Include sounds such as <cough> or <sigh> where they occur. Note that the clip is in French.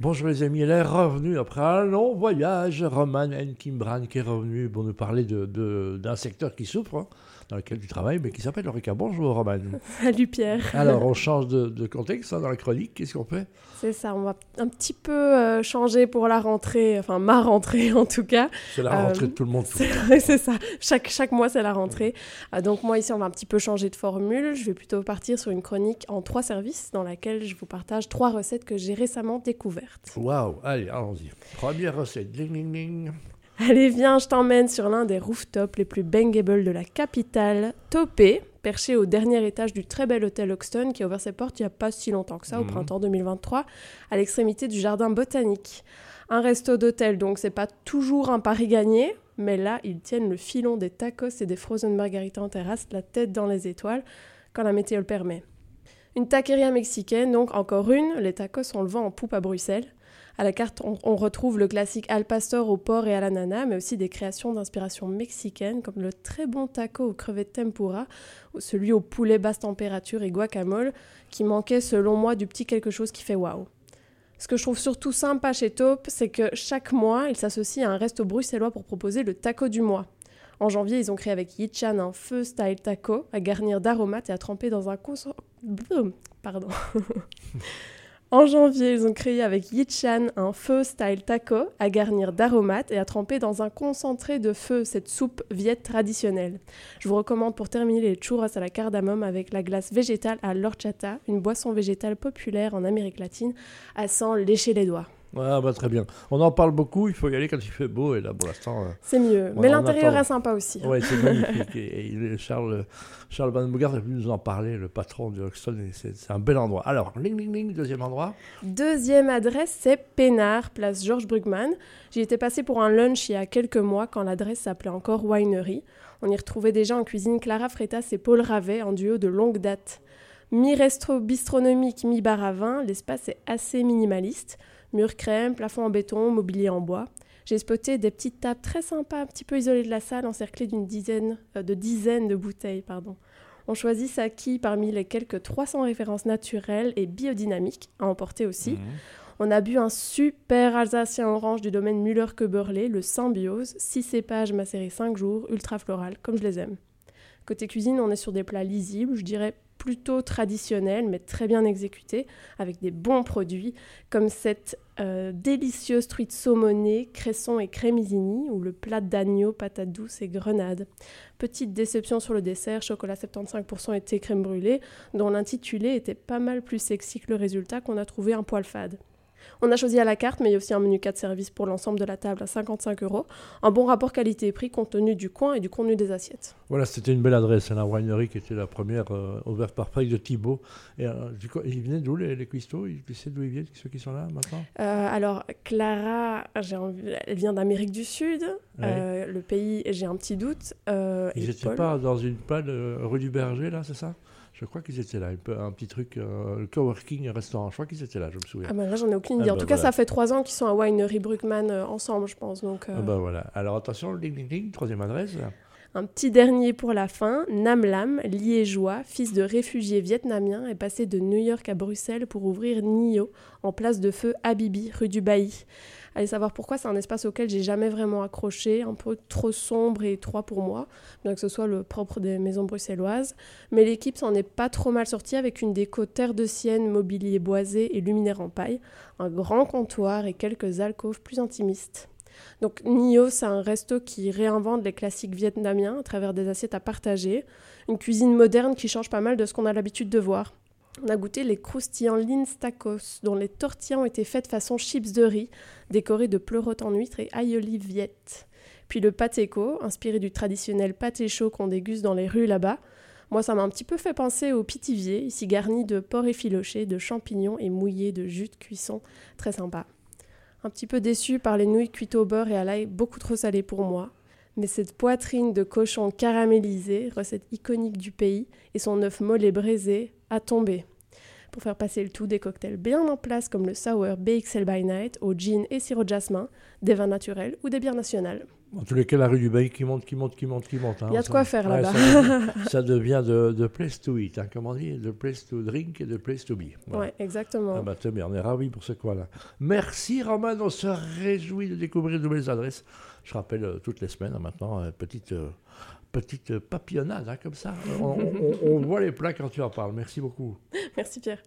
Bonjour les amis, elle est revenue après un long voyage. Roman Kimbran qui est revenu pour nous parler d'un de, secteur qui souffre, hein, dans lequel tu travailles, mais qui s'appelle l'ORECA. Bonjour Roman. <laughs> Salut Pierre. <laughs> Alors on change de, contexte hein, dans la chronique, qu'est-ce qu'on fait? C'est ça, on va un petit peu euh, changer pour la rentrée, enfin ma rentrée <laughs> en tout cas. C'est la rentrée de tout le monde. C'est ça, chaque, chaque mois c'est la rentrée. Euh, donc moi ici on va un petit peu changer de formule. Je vais plutôt partir sur une chronique en trois services dans laquelle je vous partage trois recettes que j'ai récemment découvertes. Waouh, allez, allons-y. Première recette. Allez, viens, je t'emmène sur l'un des rooftops les plus bangables de la capitale, Topé, perché au dernier étage du très bel hôtel Hoxton qui a ouvert ses portes il n'y a pas si longtemps que ça, au mhm. printemps 2023, à l'extrémité du jardin botanique. Un resto d'hôtel, donc c'est pas toujours un pari gagné, mais là, ils tiennent le filon des tacos et des frozen margaritas en terrasse, la tête dans les étoiles, quand la météo le permet. Une taqueria mexicaine, donc encore une, les tacos on le vend en poupe à Bruxelles. À la carte, on, retrouve le classique al pastor au porc et à l'ananas, mais aussi des créations d'inspiration mexicaine, comme le très bon taco aux crevettes tempura, ou celui au poulet basse température et guacamole, qui manquait selon moi du petit quelque chose qui fait waouh. Ce que je trouve surtout sympa chez Taupe, c'est que chaque mois, il s'associe à un resto bruxellois pour proposer le taco du mois. En janvier, ils ont créé avec Yichan un feu style taco à garnir d'aromates et à tremper dans un Pardon. <laughs> En janvier, ils ont créé avec Yichan un feu style taco à garnir d'aromates et à tremper dans un concentré de feu, cette soupe viette traditionnelle. Je vous recommande pour terminer les churros à la cardamome avec la glace végétale à l'horchata, une boisson végétale populaire en Amérique latine, à sans lécher les doigts. Ah bah très bien. On en parle beaucoup, il faut y aller quand il fait beau et là pour l'instant. Euh, c'est mieux. Mais l'intérieur est sympa aussi. Hein. Oui, c'est <laughs> magnifique. et, Charles, Charles Van Bogart a pu nous en parler, le patron de Hoxton. C'est un bel endroit. Alors, ling ling ling, deuxième endroit. Deuxième adresse, c'est Pénard, place Georges Brugman. J'y étais passé pour un lunch il y a quelques mois quand l'adresse s'appelait encore Winery. On y retrouvait déjà en cuisine Clara Freitas et Paul Ravet en duo de longue date. Mi-resto bistronomique, mi-bar à vin, l'espace est assez minimaliste. Mur crème, plafond en béton, mobilier en bois. J'ai spoté des petites tables très sympas, un petit peu isolées de la salle, encerclées d'une dizaine, euh, de dizaines de bouteilles. Pardon. On choisit sa quille parmi les quelques 300 références naturelles et biodynamiques à emporter aussi. Mhm. On a bu un super alsacien orange du domaine Müller-Köberlé, le Symbiose, 6 cépages macérés 5 jours, ultra floral, comme je les aime. Côté cuisine, on est sur des plats lisibles, je dirais plutôt traditionnel, mais très bien exécuté, avec des bons produits, comme cette euh, délicieuse truite saumonée, cresson et crémisini, ou le plat d'agneau, patate douce et grenade. Petite déception sur le dessert, chocolat 75% et thé crème brûlée, dont l'intitulé était pas mal plus sexy que le résultat qu'on a trouvé un poil fade. On a choisi à la carte, mais il y a aussi un menu 4 services pour l'ensemble de la table à 55 euros. Un bon rapport qualité-prix compte tenu du coin et du contenu des assiettes. Voilà, c'était une belle adresse. La winery qui était la première euh, ouverte par Paris de Thibault. Et, euh, ils venaient d'où les, les cuistots? Ils d'où ils viennent, ceux qui sont là maintenant? Euh, Alors, Clara, elle vient d'Amérique du Sud. le pays, j'ai un petit doute. ils n'étaient pas dans une panne rue du Berger, là, c'est ça? Je crois qu'ils étaient là, un, petit truc, euh, le coworking restaurant. Je crois qu'ils étaient là, je me souviens. Ah ben là, j'en ai aucune idée. Ah en bah tout cas, ça fait trois ans qu'ils sont à Winery Bruckmann euh, ensemble, je pense. Donc, euh. ah bah voilà. Alors attention, ding ding ding, troisième adresse. Un petit dernier pour la fin. Nam Lam, liégeois, fils de réfugiés vietnamiens, est passé de New York à Bruxelles pour ouvrir Nio, en place de feu Habibi, rue du Bailly. Allez savoir pourquoi, c'est un espace auquel j'ai jamais vraiment accroché, un peu trop sombre et étroit pour moi, bien que ce soit le propre des maisons bruxelloises. Mais l'équipe s'en est pas trop mal sortie avec une déco terre de sienne, mobilier boisé et luminaire en paille, un grand comptoir et quelques alcôves plus intimistes. Donc Nio, c'est un resto qui réinvente les classiques vietnamiens à travers des assiettes à partager, une cuisine moderne qui change pas mal de ce qu'on a l'habitude de voir. On a goûté les croustillants Linz tacos, dont les tortillas ont été faites façon chips de riz, décorés de pleurotes en huître et aïe viette. Puis le patéco, inspiré du traditionnel pâté chaud qu'on déguste dans les rues là-bas. Moi, ça m'a un petit peu fait penser au pitivier, ici garni de porc effiloché, de champignons et mouillé de jus de cuisson. Très sympa. Un petit peu déçu par les nouilles cuites au beurre et à l'ail, beaucoup trop salées pour moi. Mais cette poitrine de cochon caramélisé, recette iconique du pays, et son œuf mollet braisé, a tombé. Pour faire passer le tout, des cocktails bien en place comme le Sour BXL by Night au gin et sirop de jasmin, des vins naturels ou des bières nationales. En tous les cas, la rue du Bail qui monte, qui monte, qui monte, qui monte. hein. Il y a de quoi faire ouais, là-bas. Ça, devient- ça devient de, de place to eat, hein, comme on dit, de place to drink et de place to be. Voilà. Ouais, exactement. Ah bah, très bien, on est ravis pour ce coin-là. Merci Roman, on se réjouit de découvrir de nouvelles adresses. Je rappelle euh, toutes les semaines hein, maintenant, euh, petite, euh, petite papillonnade, hein, comme ça. On, on- on voit les plats quand tu en parles. Merci beaucoup. Merci Pierre.